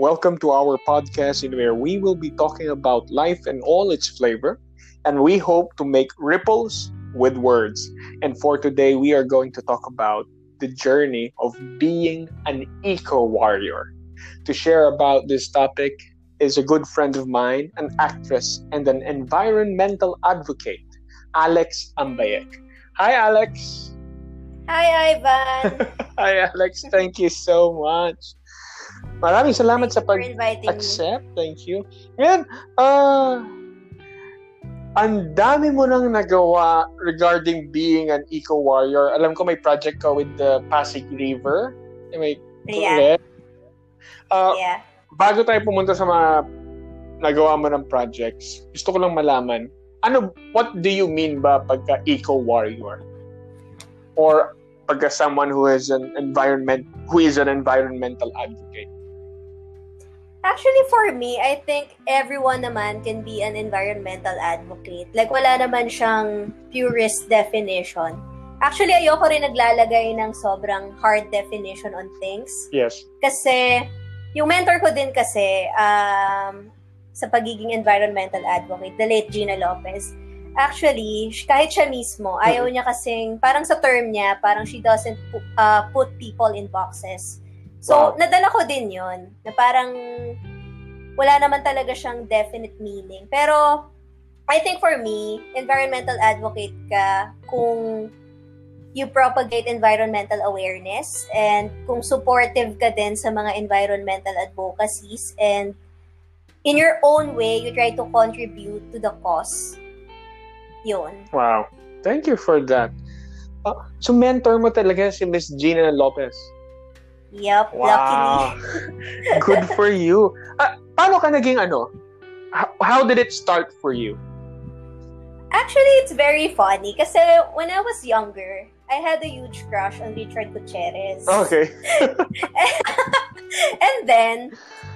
Welcome to our podcast in where we will be talking about life and all its flavor, and we hope to make ripples with words. And for today, we are going to talk about the journey of being an eco warrior. To share about this topic is a good friend of mine, an actress and an environmental advocate, Alex Ambayek. Hi, Alex. Hi, Ivan. Hi, Alex. Thank you so much. Maraming salamat sa pag-accept. Thank you. Ngayon, ah, ang dami mo nang nagawa regarding being an eco-warrior. Alam ko may project ka with the Pasig River. Am I Yeah? Ah, yeah. bago tayo pumunta sa mga nagawa mo ng projects, gusto ko lang malaman, ano, what do you mean ba pagka eco-warrior? Or pagka someone who is an environment, who is an environmental advocate? Actually, for me, I think everyone naman can be an environmental advocate. Like, wala naman siyang purist definition. Actually, ayoko rin naglalagay ng sobrang hard definition on things. Yes. Kasi, yung mentor ko din kasi, um, sa pagiging environmental advocate, the late Gina Lopez, actually, kahit siya mismo, ayaw niya kasing, parang sa term niya, parang she doesn't uh, put people in boxes. So, Wow. nadala ko din yon na parang wala naman talaga siyang definite meaning. Pero, I think for me, environmental advocate ka kung you propagate environmental awareness and kung supportive ka din sa mga environmental advocacies and in your own way, you try to contribute to the cause. Yun. Wow. Thank you for that. Ah, so mentor mo talaga si Miss Gina Lopez. Yep, Wow. luckily. Good for you. Ah, paano ka naging ano? How, how did it start for you? Actually, it's very funny kasi when I was younger, I had a huge crush on Richard Gutierrez. Okay. and then,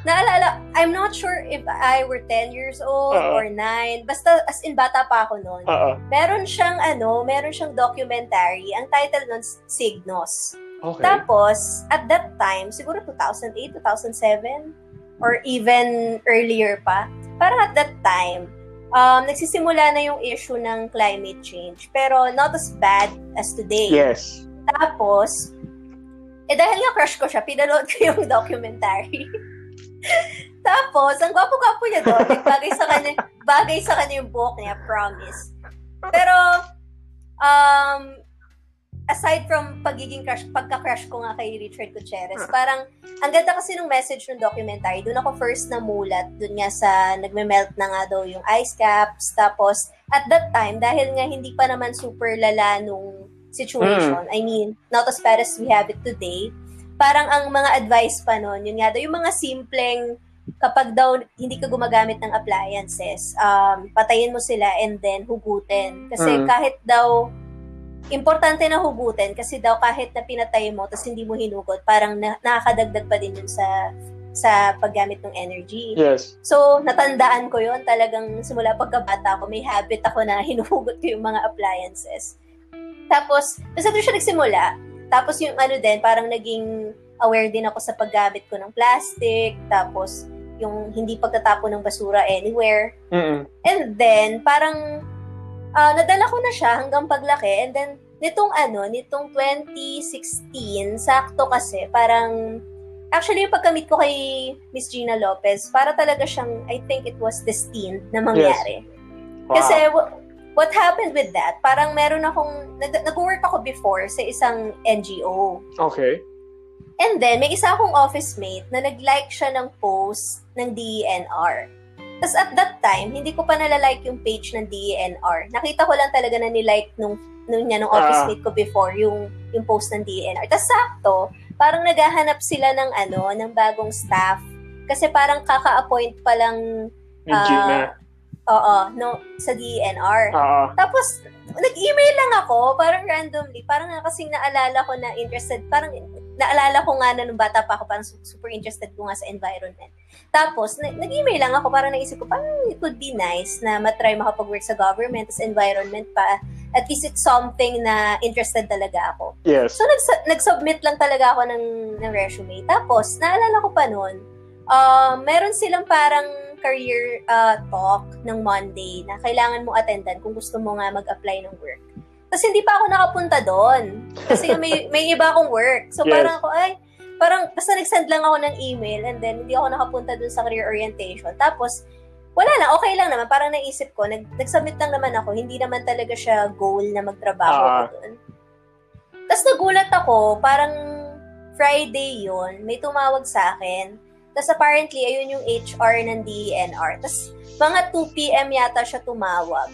naalala, I'm not sure if I were 10 years old Oo. or 9. Basta, as in, bata pa ako noon. Oo. Meron siyang, ano, meron siyang documentary. Ang title nun, Signos. Okay. Tapos, at that time, siguro 2008, 2007, or even earlier pa, parang at that time, um, nagsisimula na yung issue ng climate change. Pero not as bad as today. Yes. Tapos, eh dahil nga crush ko siya, pinanood ko yung documentary. Tapos, ang gwapo-gwapo niya doon. Bagay sa kanya, bagay sa kanya yung buhok niya, promise. Pero, um, aside from pagiging crush, pagka-crush ko nga kay Richard Gutierrez, parang, ang ganda kasi ng message ng documentary, doon ako first namulat, doon nga sa, nagme-melt na nga daw yung ice caps, tapos, at that time, dahil nga hindi pa naman super lala nung situation, I mean, not as bad as we have it today, parang ang mga advice pa noon, yun nga daw, yung mga simpleng, kapag daw hindi ka gumagamit ng appliances, um, patayin mo sila and then hugutin. Kasi Mm. kahit daw, importante na hugutin kasi daw kahit na pinatay mo tapos hindi mo hinugot, parang na, nakakadagdag pa din yun sa sa paggamit ng energy. Yes. So, natandaan ko yon talagang simula pagkabata ko, may habit ako na hinuhugot ko yung mga appliances. Tapos, basta doon siya nagsimula. Tapos yung ano din, parang naging aware din ako sa paggamit ko ng plastic. Tapos, yung hindi pagtatapon ng basura anywhere. Mm-mm. And then, parang, ah, nadala ko na siya hanggang paglaki. And then, nitong ano, nitong 2016, sakto kasi, parang, actually, yung pagkamit ko kay Miss Gina Lopez, para talaga siyang, I think it was destined na mangyari. Wow. Kasi, wh- what happened with that, parang meron akong, nag- nag-work ako before sa isang NGO. okay. And then, may isa akong office mate na nag-like siya ng post ng DENR. Tapos at that time, hindi ko pa nalalike yung page ng DENR. Nakita ko lang talaga na nilike nung, nung niya, nung office Ah. mate ko before, yung, yung post ng DENR. Tapos sakto, parang naghahanap sila ng ano, ng bagong staff. Kasi parang kaka-appoint pa lang, Ah. Gina. Oo, no, sa DENR. Oo. Tapos, nag-email lang ako, parang randomly. Parang nga kasing naalala ko na interested, parang naalala ko nga na nung bata pa ako, parang su- super interested ko nga sa environment. Tapos, na- nag-email lang ako, parang naisip ko, parang it would be nice na matry makapag-work sa government, sa environment pa. At least it's something na interested talaga ako. Yes. So, nags- nag-submit lang talaga ako ng, ng resume. Tapos, naalala ko pa noon, uh, meron silang parang career uh, talk ng Monday na kailangan mo attendan kung gusto mo nga mag-apply ng work. Tapos hindi pa ako nakapunta doon. Kasi may, may iba akong work. So Yes. parang ako, ay, parang basta nag-send lang ako ng email and then hindi ako nakapunta doon sa career orientation. Tapos, wala lang, okay lang naman. Parang naisip ko, nag, nag-submit lang naman ako. Hindi naman talaga siya goal na magtrabaho Ah. ko doon. Tapos nagulat ako, parang Friday yon may tumawag sa akin. Tapos apparently, ayun yung HR ng DENR. Tapos mga 2 p.m. yata siya tumawag.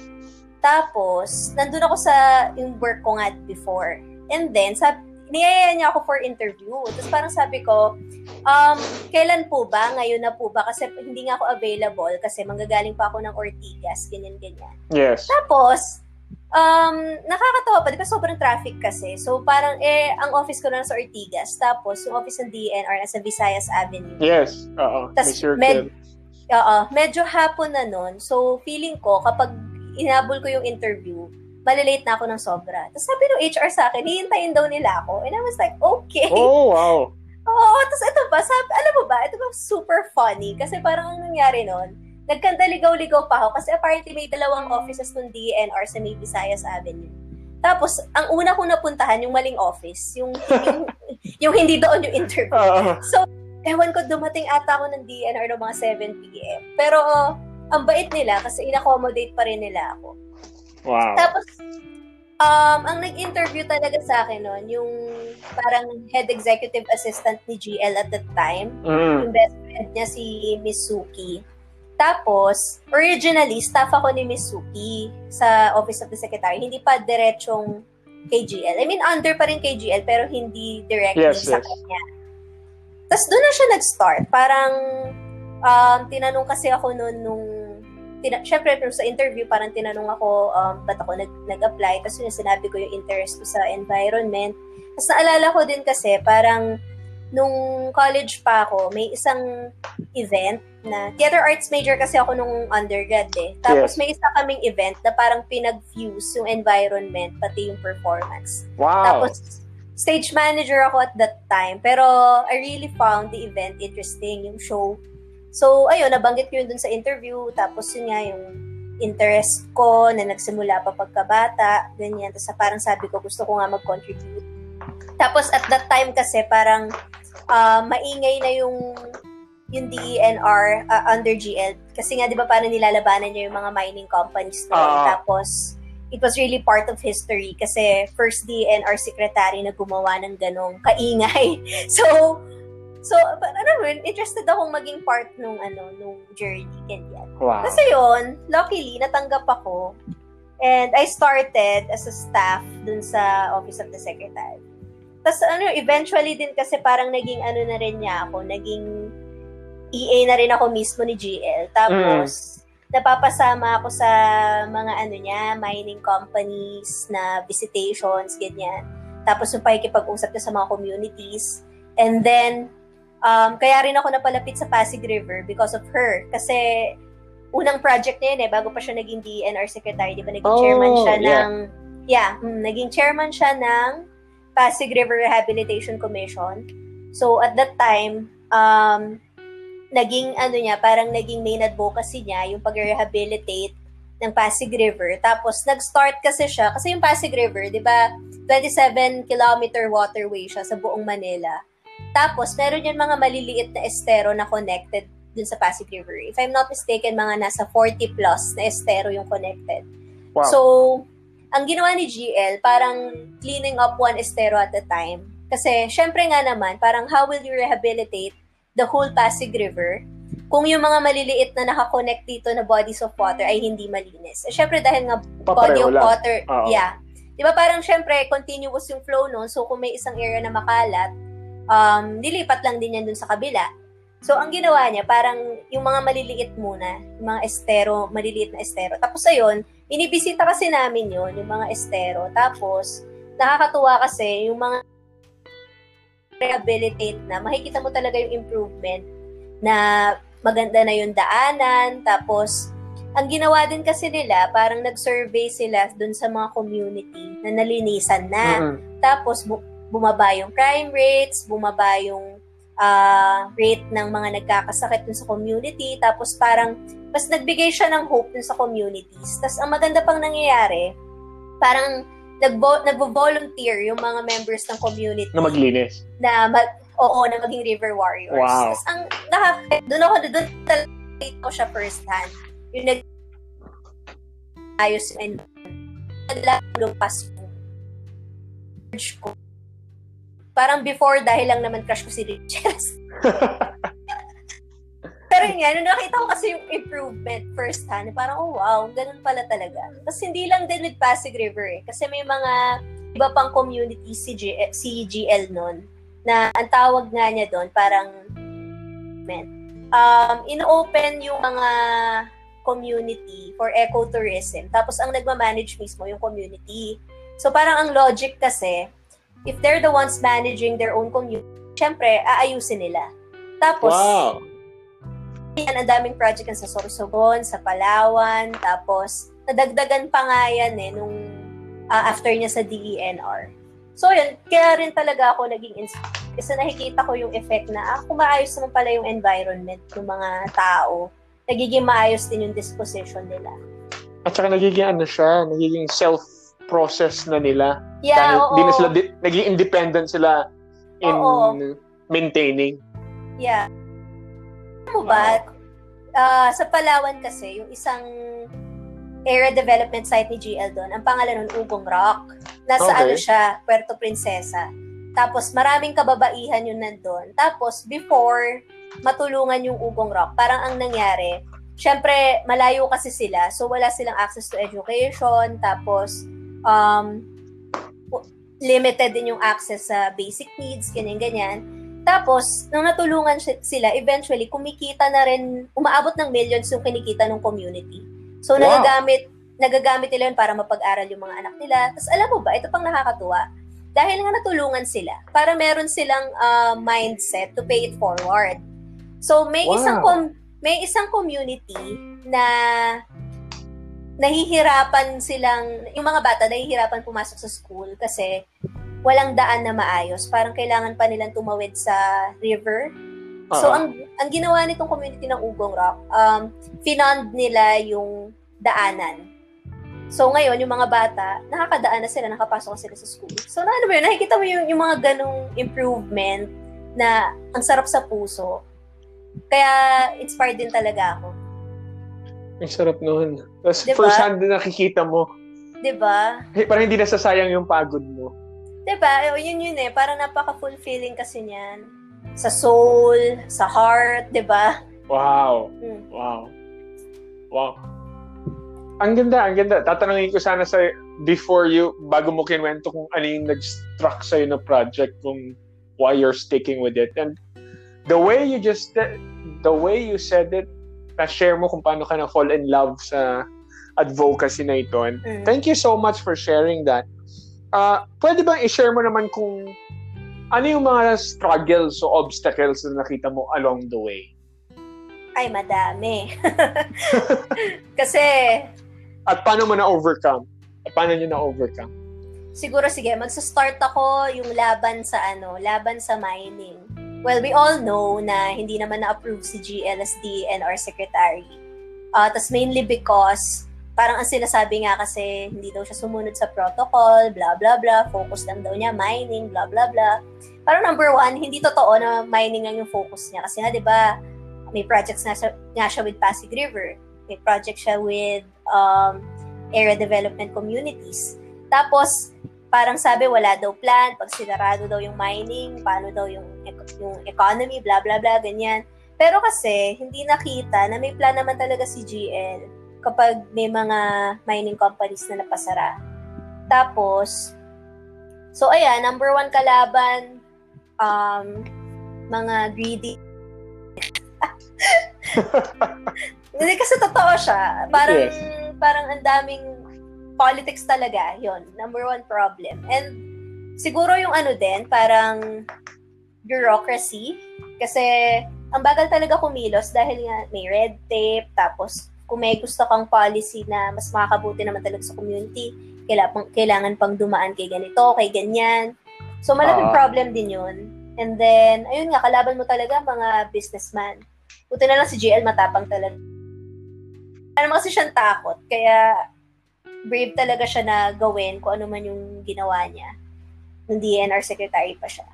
Tapos, nandun ako sa yung work ko nga before. And then, sabi, niyaya niya ako for interview. Tapos parang sabi ko, um, kailan po ba? Ngayon na po ba? Kasi hindi nga ako available kasi manggagaling pa ako ng Ortigas, ganyan-ganyan. Yes. Tapos, um, nakakatawa pa, di ba sobrang traffic kasi. So parang, eh, ang office ko na sa Ortigas. Tapos, yung office ng DNR nasa Visayas Avenue. Yes. Oo. Circle. med- Oo, medyo hapon na nun. So, feeling ko, kapag inabol ko yung interview, malilate na ako ng sobra. Tapos sabi ng HR sa akin, hihintayin daw nila ako. And I was like, okay. oh, wow. Oo, tapos ito ba, sabi, alam mo ba, ito ba super funny? Kasi parang ang nangyari nun, nagkandaligaw-ligaw pa ako kasi apparently may dalawang offices ng DNR sa May Visayas Avenue. Tapos, ang una kong napuntahan, yung maling office. Yung, yung, yung hindi doon yung interview. Oo. So, ewan ko, dumating ata ako ng DNR ng mga 7 p.m. Pero, uh, ang bait nila kasi in-accommodate pa rin nila ako. wow. Tapos, um, ang nag-interview talaga sa akin noon, yung parang head executive assistant ni GL at that time. Mm. Yung best friend niya si Miss Suki. Tapos, originally, staff ako ni Miss Suki sa Office of the Secretary. Hindi pa diretsong KGL. I mean, under pa rin KGL, pero hindi directly Yes, sa yes. kanya. Tapos doon na siya nag-start. Parang, um, tinanong kasi ako noon nung, tina- syempre, pero sa interview, parang tinanong ako, um, ba't ako nag- nag-apply? Tapos yun, sinabi ko yung interest ko sa environment. Tapos naalala ko din kasi, parang, nung college pa ako, may isang event na, theater arts major kasi ako nung undergrad eh. Tapos Yes. may isa kaming event na parang pinag-fuse yung environment, pati yung performance. Wow. Tapos, stage manager ako at that time. Pero, I really found the event interesting, yung show. So, ayun, nabanggit ko yun dun sa interview. Tapos, yun nga, yung interest ko na nagsimula pa pagkabata, ganyan. Tapos, parang sabi ko, gusto ko nga mag-contribute. Tapos, at that time kasi, parang ah, maingay na yung yung DENR ah, under GL. Kasi nga, di ba, parang nilalabanan niya yung mga mining companies noon. Ah. Tapos, it was really part of history kasi first DNR secretary na gumawa ng ganong kaingay. So, so, but, ano yun, interested akong maging part nung, ano, nung journey, ganyan. wow. Kasi yun, luckily, natanggap ako. And I started as a staff dun sa Office of the Secretary. Tapos ano, eventually din kasi parang naging ano na rin niya ako, naging EA na rin ako mismo ni GL. Tapos, napapasama ako sa mga ano niya, mining companies na visitations, ganyan. Tapos yung pakikipag-usap niya sa mga communities. And then, um, kaya rin ako napalapit sa Pasig River because of her. Kasi, unang project niya yun eh, bago pa siya naging DNR secretary, di ba? Naging Oh, chairman siya yeah. ng, yeah, mm, naging chairman siya ng Pasig River Rehabilitation Commission. So, at that time, um, naging ano niya, parang naging main advocacy niya, yung pag-rehabilitate ng Pasig River. Tapos, nag-start kasi siya, kasi yung Pasig River, di ba, 27 kilometer waterway siya sa buong Manila. Tapos, meron yan mga maliliit na estero na connected dun sa Pasig River. If I'm not mistaken, mga nasa 40 plus na estero yung connected. Wow. So, ang ginawa ni GL, parang cleaning up one estero at a time. Kasi, syempre nga naman, parang how will you rehabilitate the whole Pasig River kung yung mga maliliit na nakakonect dito na bodies of water ay hindi malinis? Eh, syempre, dahil nga body of lang. water, Oo. yeah. Di ba parang syempre, continuous yung flow nun. So, kung may isang area na makalat, um, nilipat lang din yan dun sa kabila. So, ang ginawa niya, parang yung mga maliliit muna, yung mga estero, maliliit na estero. Tapos, ayun, inibisita kasi namin yon yung mga estero. Tapos, nakakatuwa kasi, yung mga rehabilitate na, makikita mo talaga yung improvement na maganda na yung daanan. Tapos, ang ginawa din kasi nila, parang nag-survey sila dun sa mga community na nalinisan na. Mm-mm. Tapos, bu- bumaba yung crime rates, bumaba yung uh, rate ng mga nagkakasakit dun sa community. Tapos parang mas nagbigay siya ng hope dun sa communities. Tapos ang maganda pang nangyayari, parang nagbo, nagvo-volunteer yung mga members ng community. Na maglinis. Na mag, oo, na maging river warriors. Wow. Tapos ang nakaka, doon ako, doon talaga ko siya first hand. Yung nag ayos and naglalumpas yung ko. Parang before, dahil lang naman crush ko si Richard. Pero yun nga, nung nakita ko kasi yung improvement first hand, parang, oh wow, ganun pala talaga. Tapos hindi lang din with Pasig River eh. Kasi may mga iba pang community si, G, si GL nun na ang tawag nga niya doon parang um, in-open yung mga community for ecotourism. Tapos ang nagma-manage mismo yung community. So parang ang logic kasi, if they're the ones managing their own community, syempre, aayusin nila. Tapos, wow yan, ang daming project sa Sorsogon, sa Palawan, tapos nadagdagan pa nga yan eh, nung uh, after niya sa DENR. So yun, kaya rin talaga ako naging inspired. Kasi nakikita ko yung effect na, ah, kung maayos naman pala yung environment ng mga tao, nagiging maayos din yung disposition nila. At saka nagiging ano siya, nagiging self-process na nila. Yeah, Dahil oo. di na sila, di, naging independent sila in Oo. maintaining. Yeah. Alam mo ba, uh, sa Palawan kasi, yung isang area development site ni GL doon, ang pangalan nun, Ugong Rock. Nasa Okay. ano siya, Puerto Princesa. Tapos maraming kababaihan yun nandun. Tapos before matulungan yung Ugong Rock, parang ang nangyari, syempre malayo kasi sila, so wala silang access to education, tapos um, limited din yung access sa basic needs, ganyan-ganyan. Tapos, nung natulungan si- sila, eventually, kumikita na rin, umaabot ng millions yung kinikita ng community. So, Wow. nagagamit, nagagamit nila yun para mapag-aral yung mga anak nila. Tapos, alam mo ba, ito pang nakakatuwa, dahil nga natulungan sila, para meron silang ah, mindset to pay it forward. So, may Wow. isang com- may isang community na nahihirapan silang, yung mga bata nahihirapan pumasok sa school kasi walang daan na maayos. Parang kailangan pa nilang tumawid sa river. So, Oo. ang ang ginawa nitong community ng Ugong Rock, um, finund nila yung daanan. So, ngayon, yung mga bata, nakakadaan na sila, nakapasok na sila sa school. So, na, ano ba yun, nakikita mo yung, yung mga ganong improvement na ang sarap sa puso. Kaya, inspired din talaga ako. Ang sarap noon. Tapos Diba? first hand na nakikita mo. 'Di ba? Eh, Parang hindi nasasayang yung pagod mo. 'Di ba? O, Yun yun eh, parang napaka-fulfilling kasi niyan. Sa soul, sa heart, 'di ba? Wow. Mm. Wow. Wow. Ang ganda, ang ganda. Tatanungin ko sana sa before you, bago mo kinwento kung ano yung nag-struck sa'yo na project, kung why you're sticking with it. And the way you just, the way you said it, na-share mo kung paano ka na-fall in love sa advocacy na ito. And Mm. thank you so much for sharing that. Uh, pwede bang i-share mo naman kung ano yung mga struggles o obstacles na nakita mo along the way? Ay, madami. kasi, At paano mo na-overcome? At paano nyo na-overcome? siguro sige, magsa-start ako yung laban sa ano, laban sa mining. Well, we all know na hindi naman na-approve si GLSD and our secretary. Uh, tas mainly because parang ang sinasabi nga kasi hindi daw siya sumunod sa protocol, blah blah blah, focus lang daw niya mining, blah blah blah. Parang number one, hindi totoo na mining lang yung focus niya. Kasi nga, di ba, may projects na siya, nga siya with Pasig River. May project siya with um, area development communities. Tapos, parang sabi, wala daw plan. Pag sinarado daw yung mining, paano daw yung, yung economy, blah, blah, blah, ganyan. Pero kasi, hindi nakita na may plan naman talaga si GL kapag may mga mining companies na napasara. Tapos, so ayan, number one kalaban, um, mga greedy. Hindi kasi totoo siya. Parang, Yes. parang ang daming politics talaga. yon number one problem. And siguro yung ano din, parang bureaucracy. Kasi ang bagal talaga kumilos dahil nga may red tape, tapos kung may gusto kang policy na mas makakabuti naman talaga sa community, kailangan, kailangan pang dumaan kay ganito, kay ganyan. So malaking Ah. problem din yun. And then, ayun nga, kalaban mo talaga mga businessman. Buti na lang si JL matapang talaga. Ano kasi siyang takot, kaya brave talaga siya na gawin kung ano man yung ginawa niya. Nung DNR secretary pa siya.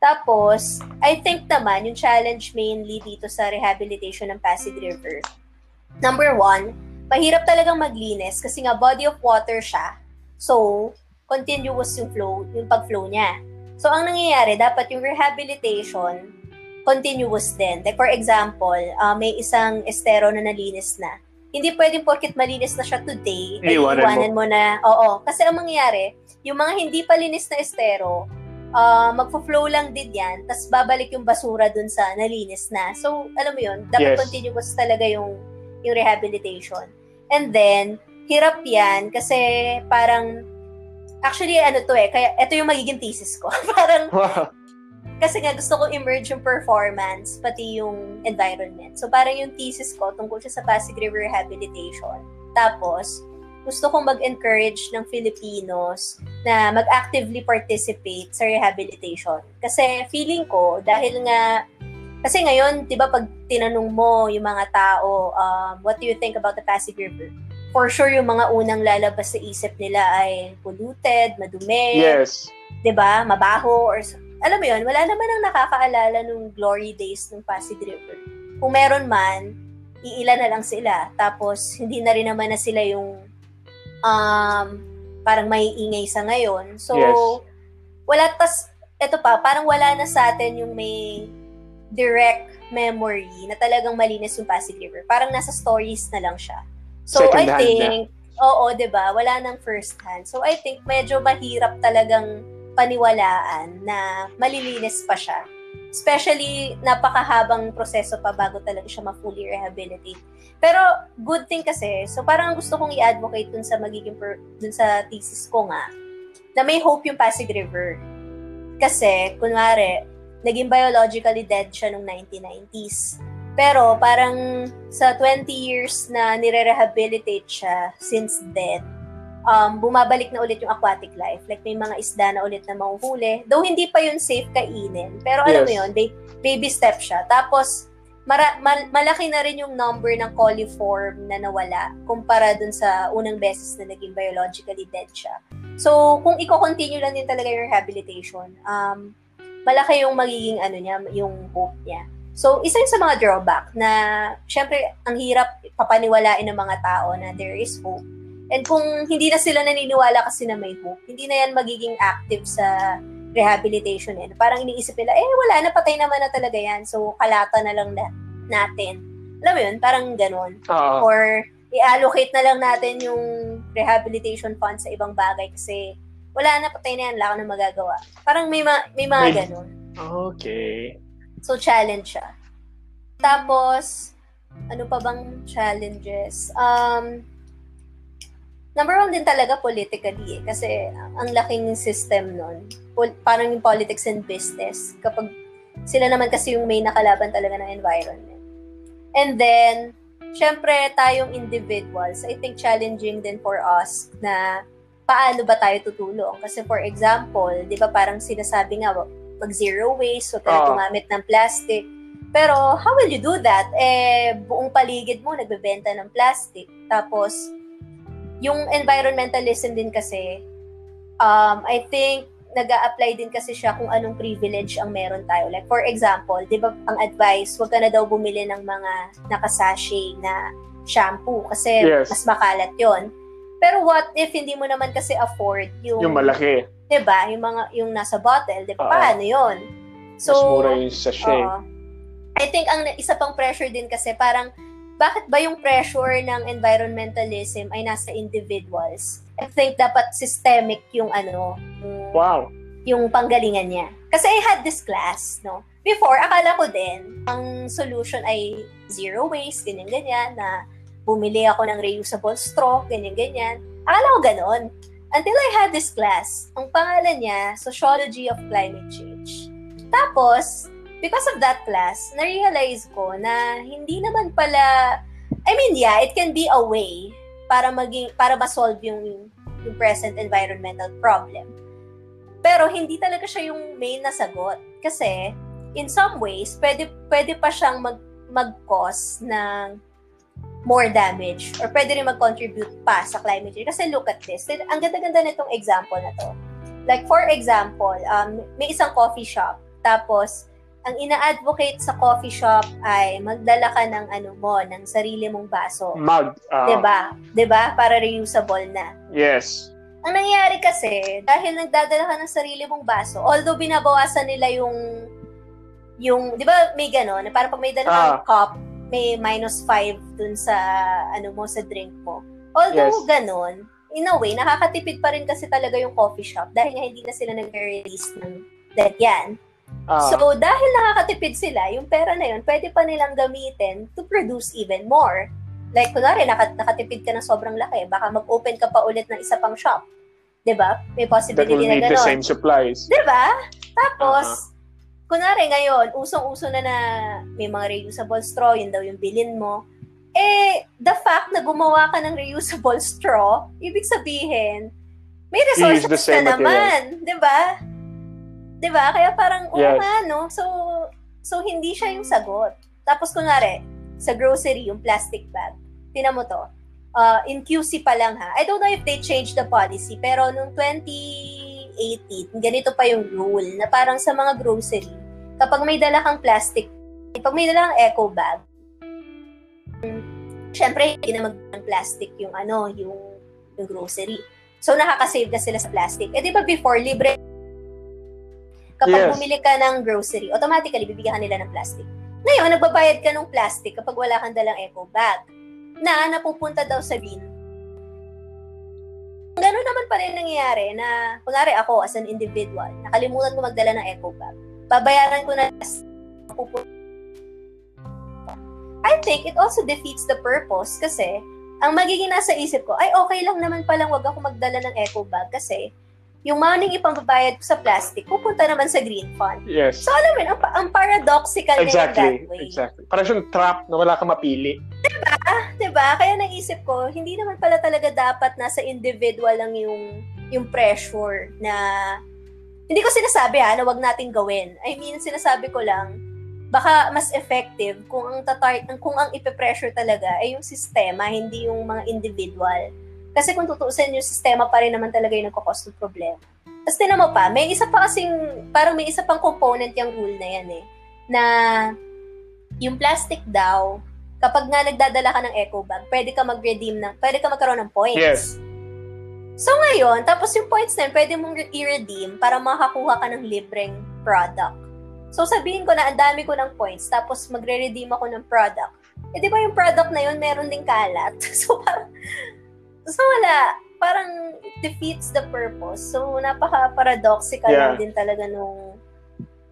Tapos, I think naman, yung challenge mainly dito sa rehabilitation ng Pasig River. Number one, mahirap talagang maglinis kasi nga body of water siya. So, continuous yung flow, yung pag-flow niya. So, ang nangyayari, dapat yung rehabilitation, continuous din. Like, for example, uh, may isang estero na nalinis na. Hindi pwedeng porkit malinis na siya today, ay iwanan mo. na. Oo. Kasi ang mangyayari, yung mga hindi pa linis na estero, uh, magfo-flow lang din yan, tapos babalik yung basura dun sa nalinis na. So, alam mo yun, dapat Yes. continuous talaga yung, yung rehabilitation. And then, hirap yan kasi parang Actually, ano to eh, kaya ito yung magiging thesis ko. Parang, kasi nga gusto ko emerge yung performance, pati yung environment. So, parang yung thesis ko tungkol siya sa Pasig River Rehabilitation. Tapos, gusto kong mag-encourage ng Filipinos na mag-actively participate sa rehabilitation. Kasi feeling ko, dahil nga, kasi ngayon, di ba, pag tinanong mo yung mga tao, um, what do you think about the Pasig River? For sure, yung mga unang lalabas sa isip nila ay polluted, madumi, yes. 'di ba? Mabaho or alam mo 'yon, wala naman ang nakakaalala nung glory days ng Pasig River. Kung meron man, iilan na lang sila. Tapos hindi na rin naman na sila yung um parang may ingay sa ngayon. So Yes. wala tas eto pa, parang wala na sa atin yung may direct memory na talagang malinis yung Pasig River. Parang nasa stories na lang siya. So Second I think Oo, 'di ba? Wala nang first hand. So I think medyo mahirap talagang paniwalaan na malilinis pa siya. Especially napakahabang proseso pa bago talaga siya ma-fully rehabilitate. Pero good thing kasi, so parang gusto kong i-advocate dun sa magiging per, dun sa thesis ko nga na may hope yung Pasig River. Kasi kunwari, naging biologically dead siya nung 1990s. Pero parang sa 20 years na nire-rehabilitate siya since then, um, bumabalik na ulit yung aquatic life. Like may mga isda na ulit na mahuhuli. Though hindi pa yun safe kainin. Pero alam mo Yes. yun, ba- baby step siya. Tapos, mara- mal- malaki na rin yung number ng coliform na nawala kumpara dun sa unang beses na naging biologically dead siya. So, kung i-continue lang din talaga yung rehabilitation, um, malaki yung magiging ano niya, yung hope niya. So, isa yun sa mga drawback na, syempre, ang hirap papaniwalain ng mga tao na there is hope. And kung hindi na sila naniniwala kasi na may hope, hindi na yan magiging active sa rehabilitation. Eh. Parang iniisip nila, eh, wala na, patay naman na talaga yan. So, kalata na lang na, natin. Alam mo yun, parang ganun. Ah, Or, i-allocate na lang natin yung rehabilitation fund sa ibang bagay kasi wala na, patay na yan, wala ka na magagawa. Parang may, ma- may mga May- ganun. okay. So, challenge siya. Tapos, ano pa bang challenges? Um, number one din talaga politically eh, kasi ang laking system nun. Pol- parang yung politics and business. Kapag sila naman kasi yung may nakalaban talaga ng environment. And then, syempre, tayong individuals, I think challenging din for us na paano ba tayo tutulong? Kasi for example, di ba parang sinasabi nga, mag zero waste, huwag na Oo. gumamit ng plastic. Pero how will you do that? Eh, buong paligid mo nagbebenta ng plastic. Tapos, yung environmentalism din kasi, um, I think, nag apply din kasi siya kung anong privilege ang meron tayo. Like, for example, di ba, ang advice, huwag ka na daw bumili ng mga nakasashay na shampoo kasi Yes. mas makalat yon. Pero what if hindi mo naman kasi afford yung, Yung malaki. 'di ba? Yung mga yung nasa bottle, 'di ba? Oo. Paano 'yon? So, Mas mura yung sachet. oo. I think ang isa pang pressure din kasi parang bakit ba yung pressure ng environmentalism ay nasa individuals? I think dapat systemic yung ano, yung, Wow. yung panggalingan niya. Kasi I had this class, no? Before, akala ko din, ang solution ay zero waste, ganyan-ganyan, na bumili ako ng reusable straw, ganyan-ganyan. Akala ko ganon. Until I had this class, ang pangalan niya, Sociology of Climate Change. Tapos, because of that class, na-realize ko na hindi naman pala, I mean, yeah, it can be a way para maging, para ma-solve yung, yung present environmental problem. Pero hindi talaga siya yung main na sagot. Kasi, in some ways, pwede, pwede pa siyang mag, mag-cause ng more damage or pwede rin mag-contribute pa sa climate change. Kasi look at this. Ang ganda-ganda nitong example na to. Like, for example, um, may isang coffee shop. Tapos, ang ina-advocate sa coffee shop ay magdala ka ng ano mo, ng sarili mong baso. Mug. Uh, 'Di ba? 'Di ba? Para reusable na. Yes. Ang nangyayari kasi, dahil nagdadala ka ng sarili mong baso, although binabawasan nila yung yung, 'di ba, may gano'n, para pag may dala Ah. cup, may minus 5 dun sa ano mo sa drink mo. Although Yes. gano'n, in a way, nakakatipid pa rin kasi talaga yung coffee shop dahil nga hindi na sila nag-release ng that yan. Ah, So, dahil nakakatipid sila, yung pera na yun, pwede pa nilang gamitin to produce even more. Like, kunwari, naka, nakatipid ka ng sobrang laki, baka mag-open ka pa ulit ng isa pang shop. ba? May that will possibility na need the gano'n. same supplies. ba? Tapos, Uh-huh. kunwari ngayon, usong-uso na na may mga reusable straw, yun daw yung bilin mo. Eh, the fact na gumawa ka ng reusable straw, ibig sabihin, may resources same na naman. 'Di ba? 'Di ba? Kaya parang, oo Yes. nga, no? So, so hindi siya yung sagot. Tapos, kunwari, sa grocery, yung plastic bag. Tinan mo to. Uh, in QC pa lang ha. I don't know if they changed the policy, pero nung 2018, ganito pa yung rule na parang sa mga grocery, kapag may dala kang plastic, pag may dala kang eco bag, syempre hindi na mag plastic yung ano, yung, yung grocery. So nakaka-save na sila sa plastic. Eh di ba before, libre kapag Yes. bumili ka ng grocery, automatically bibigyan ka nila ng plastic. Ngayon, nagbabayad ka ng plastic kapag wala kang dalang eco bag na napupunta daw sa bin. Ganun naman pa rin nangyayari na, kunwari ako as an individual, nakalimutan ko magdala ng eco bag. Babayaran ko na. I think it also defeats the purpose kasi ang magiging nasa isip ko, ay okay lang naman palang wag ako magdala ng eco bag kasi yung money ipambabayad ko sa plastic, pupunta naman sa green fund. Yes. So, alam mo, ang, ang paradoxical na Exactly. that way. Exactly. Parang siyang trap na wala kang mapili. Diba? Kaya naisip ko, hindi naman pala talaga dapat nasa individual lang yung yung pressure na hindi ko sinasabi ha, na wag nating gawin. I mean, sinasabi ko lang, baka mas effective kung ang tatar kung ang ipe-pressure talaga ay yung sistema, hindi yung mga individual. Kasi kung tutuusin yung sistema pa rin naman talaga yung nagkakos ng problema. Tapos tinan mo pa, may isa pa kasing, parang may isa pang component yung rule na yan eh, na yung plastic daw, kapag nga nagdadala ka ng eco bag, pwede ka mag-redeem ng, pwede ka magkaroon ng points. Yes. So ngayon, tapos yung points na yun, pwede mong i-redeem para makakuha ka ng libreng product. So sabihin ko na ang dami ko ng points, tapos magre-redeem ako ng product. Eh di ba yung product na yun, meron ding kalat? So parang, so wala, parang defeats the purpose. So napaka-paradoxical Yeah. din talaga nung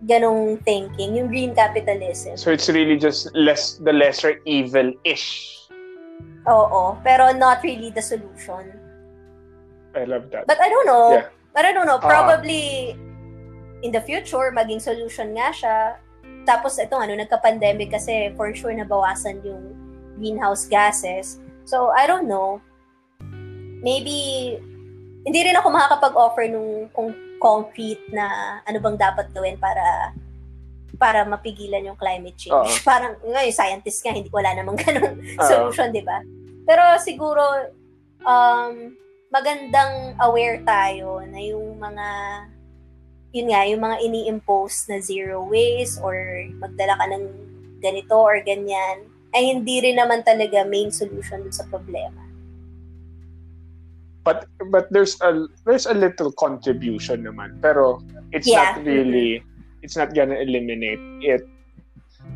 ganong thinking, yung green capitalism. So it's really just less the lesser evil-ish. Oo, pero not really the solution. I love that. But I don't know. Yeah. But I don't know. Ah. Probably in the future, maging solution nga siya. Tapos ito, ano, nagka-pandemic kasi for sure nabawasan yung greenhouse gases. So, I don't know. Maybe, hindi rin ako makakapag-offer nung kung concrete na ano bang dapat gawin para para mapigilan yung climate change. Oo. Parang, ngayon, scientist nga, hindi, wala namang ganun Oo. solution, di ba? Pero siguro, um, magandang aware tayo na yung mga yun nga, yung mga ini-impose na zero waste or magdala ka ng ganito or ganyan, ay hindi rin naman talaga main solution sa problema. But but there's a there's a little contribution naman. Pero it's Yeah. not really it's not gonna eliminate it.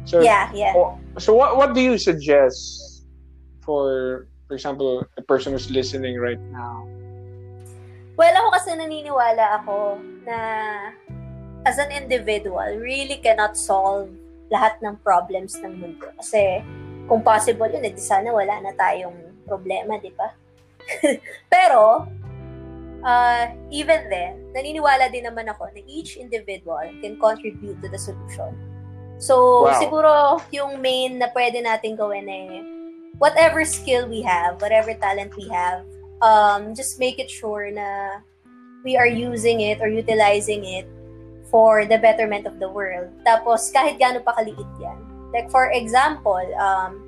So Yeah, yeah. oh, so what what do you suggest for for example the person who's listening right now? Well, ako kasi naniniwala ako na as an individual, really cannot solve lahat ng problems ng mundo. Kasi kung possible yun, edi sana wala na tayong problema, di ba? Pero, uh, even then, naniniwala din naman ako na each individual can contribute to the solution. So, Wow. siguro yung main na pwede natin gawin eh, whatever skill we have, whatever talent we have, um, just make it sure na we are using it or utilizing it for the betterment of the world. Tapos, kahit gaano pa kaliit yan. Like, for example, um,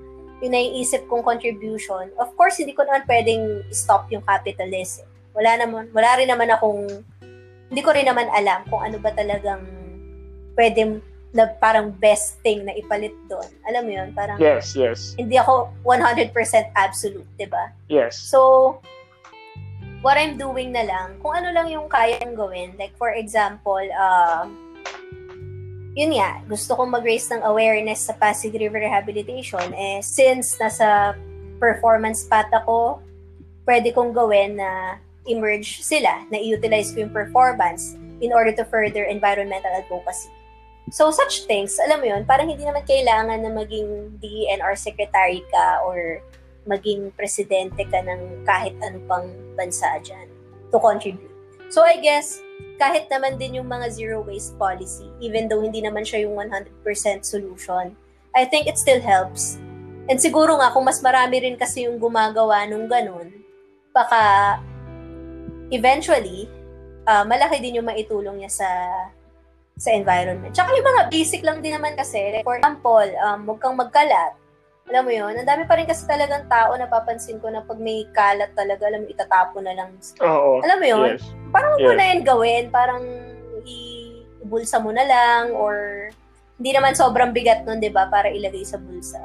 yung naiisip kong contribution, of course, hindi ko naman pwedeng stop yung capitalism. Wala naman, wala rin naman akong, hindi ko rin naman alam kung ano ba talagang pwede na parang best thing na ipalit doon. Alam mo yun? Parang, Yes, yes. hindi ako 100% absolute, di ba? Yes. So, what I'm doing na lang, kung ano lang yung kayang gawin, like for example, uh, yun nga, gusto kong mag-raise ng awareness sa Pasig River Rehabilitation, eh, since nasa performance path ako, pwede kong gawin na emerge sila, na i-utilize ko yung performance in order to further environmental advocacy. So, such things, alam mo yun, parang hindi naman kailangan na maging DNR secretary ka or maging presidente ka ng kahit ano pang bansa dyan to contribute. So, I guess, kahit naman din yung mga zero waste policy, even though hindi naman siya yung 100% solution, I think it still helps. And siguro nga, kung mas marami rin kasi yung gumagawa nung ganun, baka eventually, uh, malaki din yung maitulong niya sa sa environment. Tsaka yung mga basic lang din naman kasi. Like, for example, um, huwag kang magkalat. Alam mo yun, ang dami pa rin kasi talagang tao na papansin ko na pag may kalat talaga, alam mo, itatapo na lang. Oo. Alam mo yun? Yes. Parang Yes. mo na yan gawin, parang ibulsa mo na lang or hindi naman sobrang bigat nun, di ba, para ilagay sa bulsa.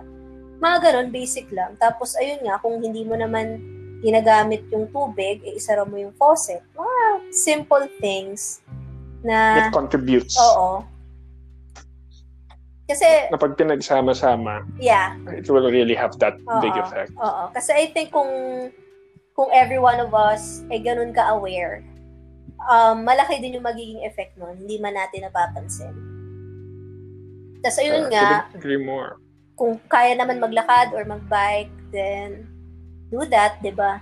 Mga ganun, basic lang. Tapos, ayun nga, kung hindi mo naman ginagamit yung tubig, eh, isara mo yung faucet. Mga simple things na, It contributes. oo. Kasi, Na pag pinagsama-sama, yeah, it will really have that Oo. big effect. Oo. Kasi I think kung kung every one of us ay ganun ka-aware, um, malaki din yung magiging effect nun. Hindi man natin napapansin. Tapos ayun Uh, nga, agree more. kung kaya naman maglakad or magbike, then do that, di ba?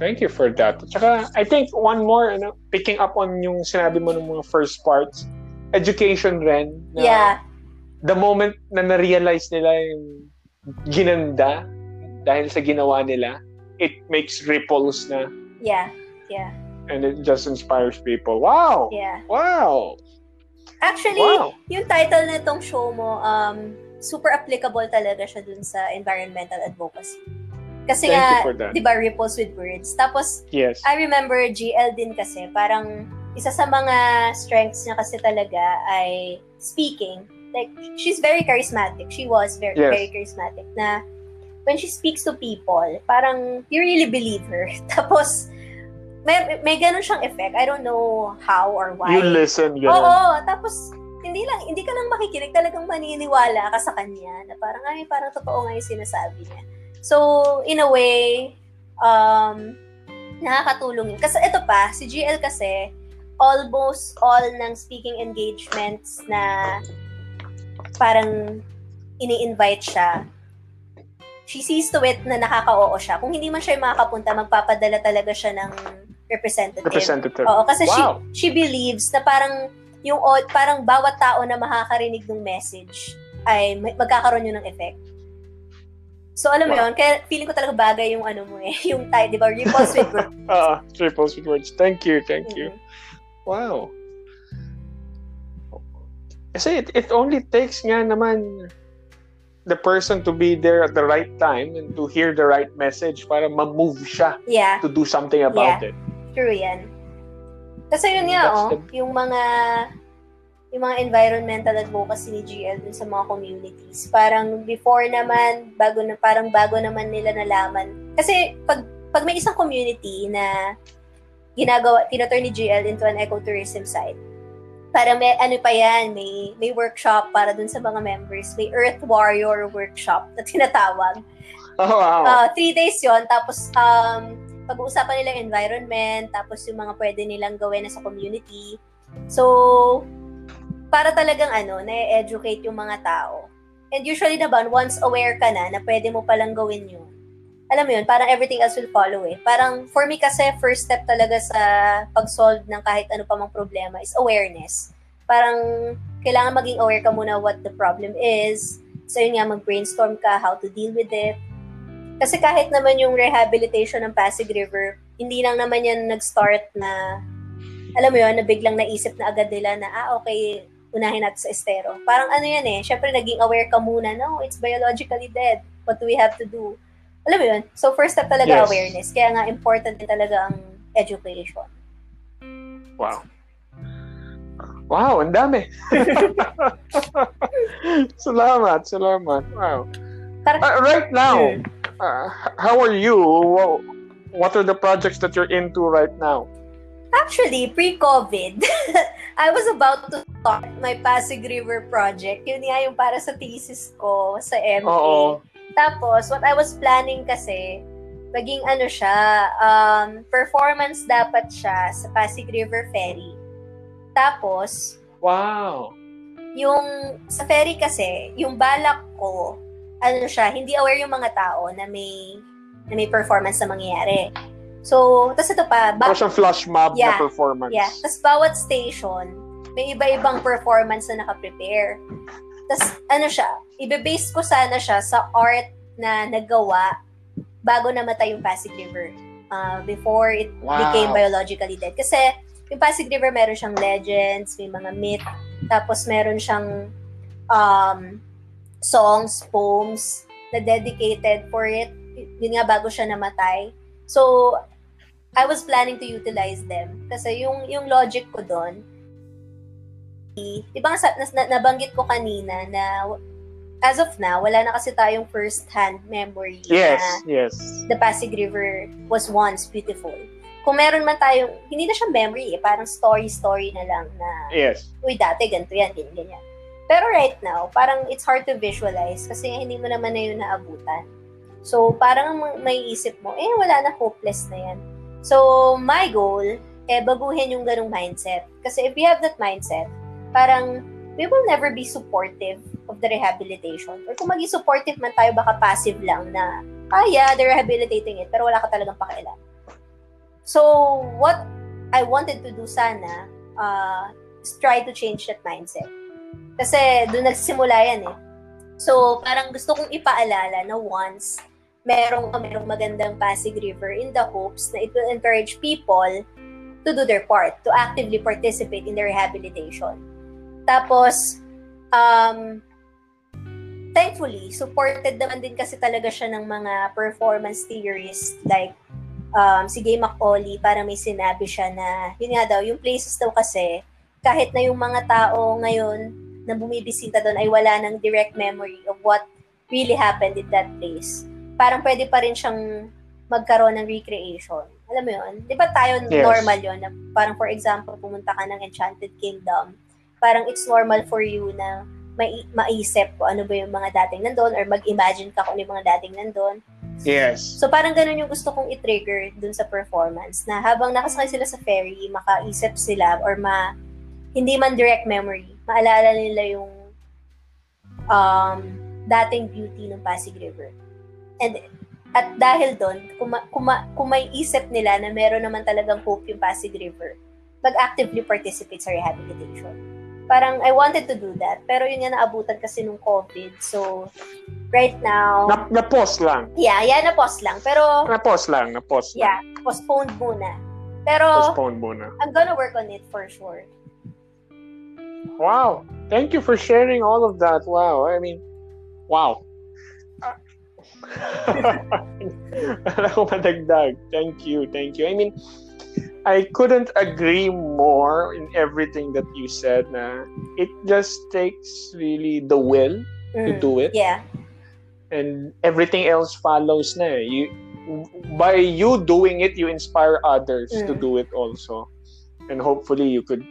Thank you for that. At saka, I think one more, ano, picking up on yung sinabi mo ng mga first parts, education rin. Na Yeah. The moment na na-realize nila yung ginanda dahil sa ginawa nila, it makes ripples na Yeah. Yeah. and it just inspires people. Wow! Yeah. Wow! Actually, Wow! yung title na itong show mo, um, super applicable talaga siya dun sa environmental advocacy. Kasi Thank nga, di ba, ripples with words. Tapos, Yes. I remember GL din kasi, parang isa sa mga strengths niya kasi talaga ay speaking. Like, she's very charismatic. She was very, Yes. very charismatic na when she speaks to people, parang you really believe her. Tapos, may, may ganun siyang effect. I don't know how or why. You listen, Oo, gano'n. tapos hindi lang hindi ka lang makikinig, talagang maniniwala ka sa kanya na parang ay parang totoo nga 'yung sinasabi niya. So, in a way, um nakakatulong 'yun. Kasi ito pa, si GL kasi almost all ng speaking engagements na parang ini-invite siya she sees to it na nakaka-oo siya. Kung hindi man siya makakapunta, magpapadala talaga siya ng representative. Representative. Oo, kasi Wow. she, she believes na parang yung parang bawat tao na makakarinig ng message ay magkakaroon yun ng effect. So alam mo Wow. yun, kaya feeling ko talaga bagay yung ano mo eh, yung type, di ba? Ripples with words. Ah, ripples with words. Thank you, thank you. Wow. Kasi it, it only takes nga naman the person to be there at the right time and to hear the right message para ma-move siya Yeah, to do something about it. true yan. Kasi yun nga, oh, the- yung mga yung mga environmental advocacy ni GL dun sa mga communities. Parang before naman, bago na, parang bago naman nila nalaman. Kasi pag, pag may isang community na ginagawa, tinaturn ni GL into an ecotourism site, parang may, ano pa yan, may, may workshop para dun sa mga members. May Earth Warrior workshop na tinatawag. Oh, wow. Uh, three days yon Tapos, um, pag-uusapan nila environment, tapos yung mga pwede nilang gawin na sa community. So, para talagang ano, na-educate yung mga tao. And usually naman, once aware ka na na pwede mo palang gawin yun, alam mo yun, parang everything else will follow eh. Parang, for me kasi, first step talaga sa pag-solve ng kahit ano pa mang problema is awareness. Parang, kailangan maging aware ka muna what the problem is. So, yun nga, mag-brainstorm ka how to deal with it. Kasi kahit naman yung rehabilitation ng Pasig River, hindi lang naman yan nag-start na alam mo yun, na biglang naisip na agad nila na, ah, okay, unahin natin sa estero. Parang ano yan eh, syempre naging aware ka muna, no, it's biologically dead. What do we have to do? Alam mo yun? So, first step talaga Yes. awareness. Kaya nga, important din talaga ang education. Wow. Wow, ang dami. salamat, salamat. Wow. Uh, right now, uh, how are you? Wha- What are the projects that you're into right now? Actually, pre-COVID, I was about to start my Pasig River project. Yun nga yung para sa thesis ko sa MA. Oo. Tapos, what I was planning kasi, maging ano siya, um, performance dapat siya sa Pasig River Ferry. Tapos, Wow. yung sa ferry kasi, yung balak ko, ano siya, hindi aware yung mga tao na may na may performance na mangyayari. So, tas ito pa, ba- Parang flash mob Yeah. na performance. Yeah. Tapos bawat station, may iba-ibang performance na nakaprepare. Tapos ano siya, ibe-base ko sana siya sa art na nagawa bago namatay yung Pasig River. Uh, before it Wow. became biologically dead. Kasi yung Pasig River meron siyang legends, may mga myth, tapos meron siyang um, songs, poems na dedicated for it. Yun nga bago siya namatay. So, I was planning to utilize them. Kasi yung yung logic ko doon, di ba nga sa, na, nabanggit ko kanina na as of now, wala na kasi tayong first-hand memory Yes, na yes. the Pasig River was once beautiful. Kung meron man tayong, hindi na siya memory eh, parang story-story na lang na, Yes. uy, dati ganito yan, ganyan, ganyan. Pero right now, parang it's hard to visualize kasi hindi mo naman na yun naabutan. So, parang ang may isip mo, eh, wala na, hopeless na yan. So, my goal, eh, baguhin yung ganong mindset. Kasi if we have that mindset, parang we will never be supportive of the rehabilitation. Or kung maging supportive man tayo, baka passive lang na, ah, yeah, they're rehabilitating it, pero wala ka talagang pakialam. So, what I wanted to do sana, uh, is try to change that mindset. Kasi doon nagsimula yan eh. So, parang gusto kong ipaalala na once merong, merong magandang Pasig River in the hopes na it will encourage people to do their part, to actively participate in the rehabilitation. Tapos, um, thankfully, supported naman din kasi talaga siya ng mga performance theorists like um, si Gay Macaulay, parang may sinabi siya na, yun nga daw, yung places daw kasi, kahit na yung mga tao ngayon na bumibisita doon ay wala ng direct memory of what really happened in that place. Parang pwede pa rin siyang magkaroon ng recreation. Alam mo yun? Di ba tayo Yes. normal yun? Na parang for example, pumunta ka ng Enchanted Kingdom. Parang it's normal for you na mai- maisip kung ano ba yung mga dating nandun or mag-imagine ka kung ano yung mga dating nandun. Yes. So parang ganun yung gusto kong i-trigger dun sa performance na habang nakasakay sila sa ferry, makaisip sila or ma hindi man direct memory, maalala nila yung um, dating beauty ng Pasig River. And at dahil doon, kung, ma- kung, ma- kung may isip nila na meron naman talagang hope yung Pasig River, mag-actively participate sa rehabilitation. Parang I wanted to do that, pero yun nga naabutan kasi nung COVID. So, right now, Na, na-pause lang. yeah, yeah, na-pause lang. Pero, Na-pause lang. Na-pause lang. yeah, postponed muna. Pero, Postpone muna. I'm gonna work on it for sure. Wow. Thank you for sharing all of that. Wow. I mean, wow. Wala ko madagdag. Thank you. Thank you. I mean, I couldn't agree more in everything that you said na it just takes really the will to Mm, do it Yeah. and everything else follows na eh. You by you doing it you inspire others to Mm. do it also. And hopefully you could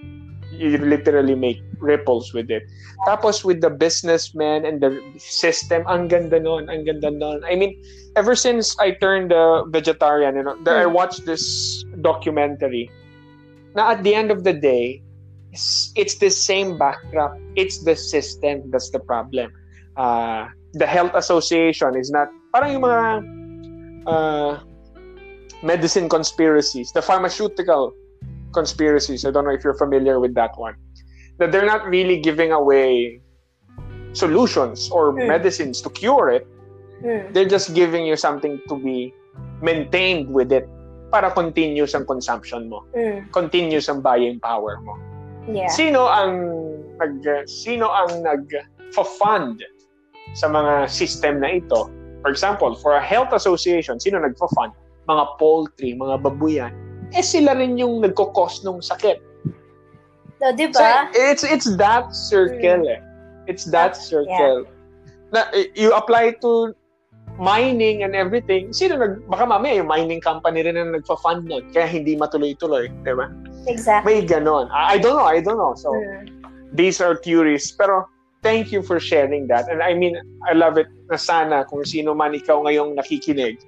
you literally make ripples with it. Tapos with the businessman and the system, ang ganda nun, ang ganda nun. I mean, ever since I turned uh, vegetarian, you know, that I Mm. watched this documentary. Na at the end of the day, it's, it's the same backdrop. It's the system that's the problem. Uh, the health association is not parang yung mga uh, medicine conspiracies, the pharmaceutical conspiracies. I don't know if you're familiar with that one. That they're not really giving away solutions or Hmm. medicines to cure it. Mm. They're just giving you something to be maintained with it. para continuous ang consumption mo. Mm. Continuous ang buying power mo. Yeah. Sino ang nag sino ang nag fund sa mga system na ito? For example, for a health association, sino nagfa-fund? Mga poultry, mga babuyan. Eh sila rin yung nagko-cause ng sakit. No, di So, ba? it's it's that circle eh. It's that circle. Na eh, you apply to mining and everything. Sino nag baka mamaya yung mining company rin ang nagfa-fund nun kaya hindi matuloy-tuloy, 'di ba? Exactly. May ganon. I, I don't know, I don't know. So Mm. these are theories pero thank you for sharing that. And I mean, I love it na sana kung sino man ikaw ngayong nakikinig.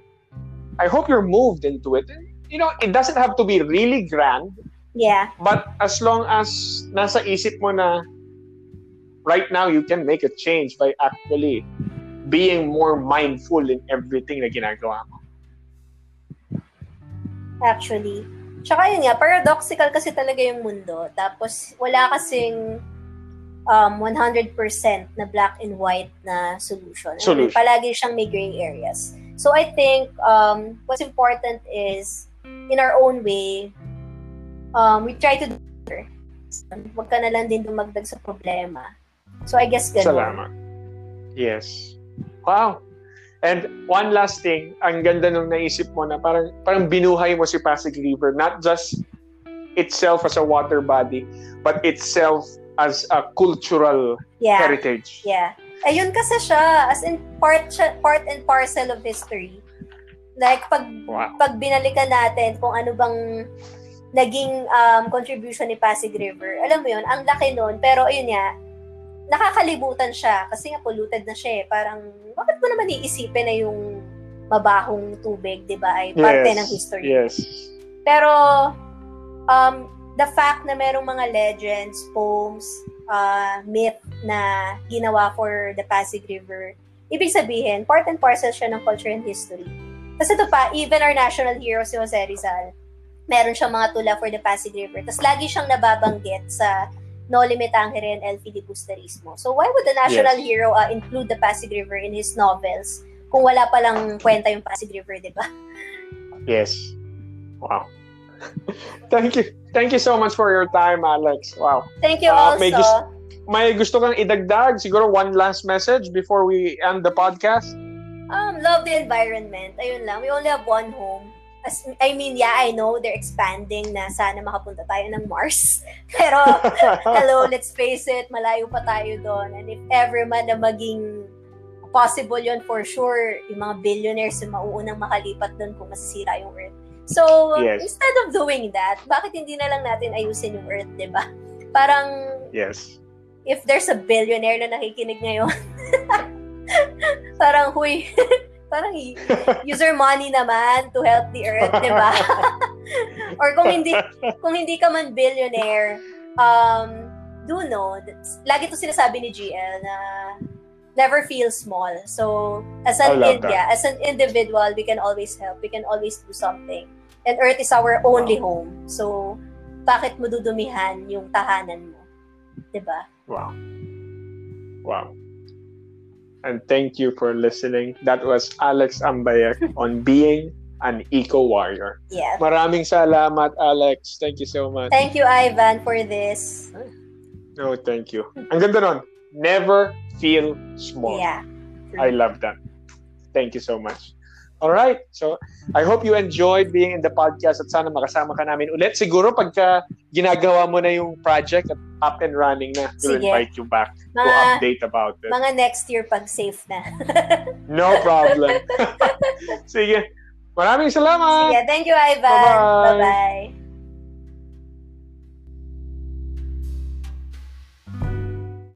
I hope you're moved into it. You know, it doesn't have to be really grand, Yeah. But as long as nasa isip mo na right now you can make a change by actually being more mindful in everything na ginagawa mo. Actually. Tsaka yun nga, paradoxical kasi talaga yung mundo. Tapos, wala kasing um, 100% na black and white na solution. Solution. palagi siyang may gray areas. So, I think um, what's important is, in our own way, um, we try to do better. Huwag ka na lang din dumagdag sa problema. So, I guess ganun. Salamat. Yes. Wow. And one last thing, ang ganda nung naisip mo na parang parang binuhay mo si Pasig River, not just itself as a water body, but itself as a cultural Yeah. heritage. Yeah. Ayun kasi siya, as in part, part and parcel of history. Like, pag, Wow. pag binalikan natin kung ano bang naging um, contribution ni Pasig River, alam mo yun, ang laki nun, pero ayun nga, nakakalimutan siya kasi nga polluted na siya eh. Parang, bakit mo naman iisipin na yung mabahong tubig, di ba, ay parte Yes. ng history. Yes. Pero, um, the fact na merong mga legends, poems, uh, myth na ginawa for the Pasig River, ibig sabihin, part and parcel siya ng culture and history. Kasi ito pa, even our national hero, si Jose Rizal, meron siyang mga tula for the Pasig River. Tapos lagi siyang nababanggit sa No Limit Tangere and El Filibusterismo. So why would the national Yes. hero uh, include the Pasig River in his novels kung wala palang kwenta yung Pasig River, di ba? Yes. Wow. Thank you. Thank you so much for your time, Alex. Wow. Thank you Uh, also. may gust- May gusto kang idagdag? Siguro one last message before we end the podcast? Um, love the environment. Ayun lang. We only have one home. As, I mean, yeah, I know they're expanding na sana makapunta tayo ng Mars. Pero, hello, let's face it, malayo pa tayo doon. And if ever man na maging possible yon for sure, yung mga billionaires yung mauunang makalipat doon kung masisira yung Earth. So, Yes. instead of doing that, bakit hindi na lang natin ayusin yung Earth, di ba? Parang, yes. if there's a billionaire na nakikinig ngayon, parang, huy, parang use your money naman to help the earth, di ba? Or kung hindi, kung hindi ka man billionaire, um, do know, lagi to sinasabi ni GL na never feel small. So, as an love India, as an individual, we can always help. We can always do something. And Earth is our only home. So, bakit mo dudumihan yung tahanan mo? 'Di ba? Wow. Wow. And thank you for listening. That was Alex Ambayek on being an eco warrior. Yeah. Maraming salamat, Alex. Thank you so much. Thank you, Ivan, for this. No, thank you. Ang ganda nun. Never feel small. Yeah. I love that. Thank you so much. All right. So, I hope you enjoyed being in the podcast at sana makasama ka namin ulit. Siguro pagka ginagawa mo na yung project at up and running na, we'll Sige. invite you back to Mga, update about it. mga next year pag safe na. No problem. Sige. Maraming salamat. Sige, thank you, Ivan. Bye-bye. Bye-bye.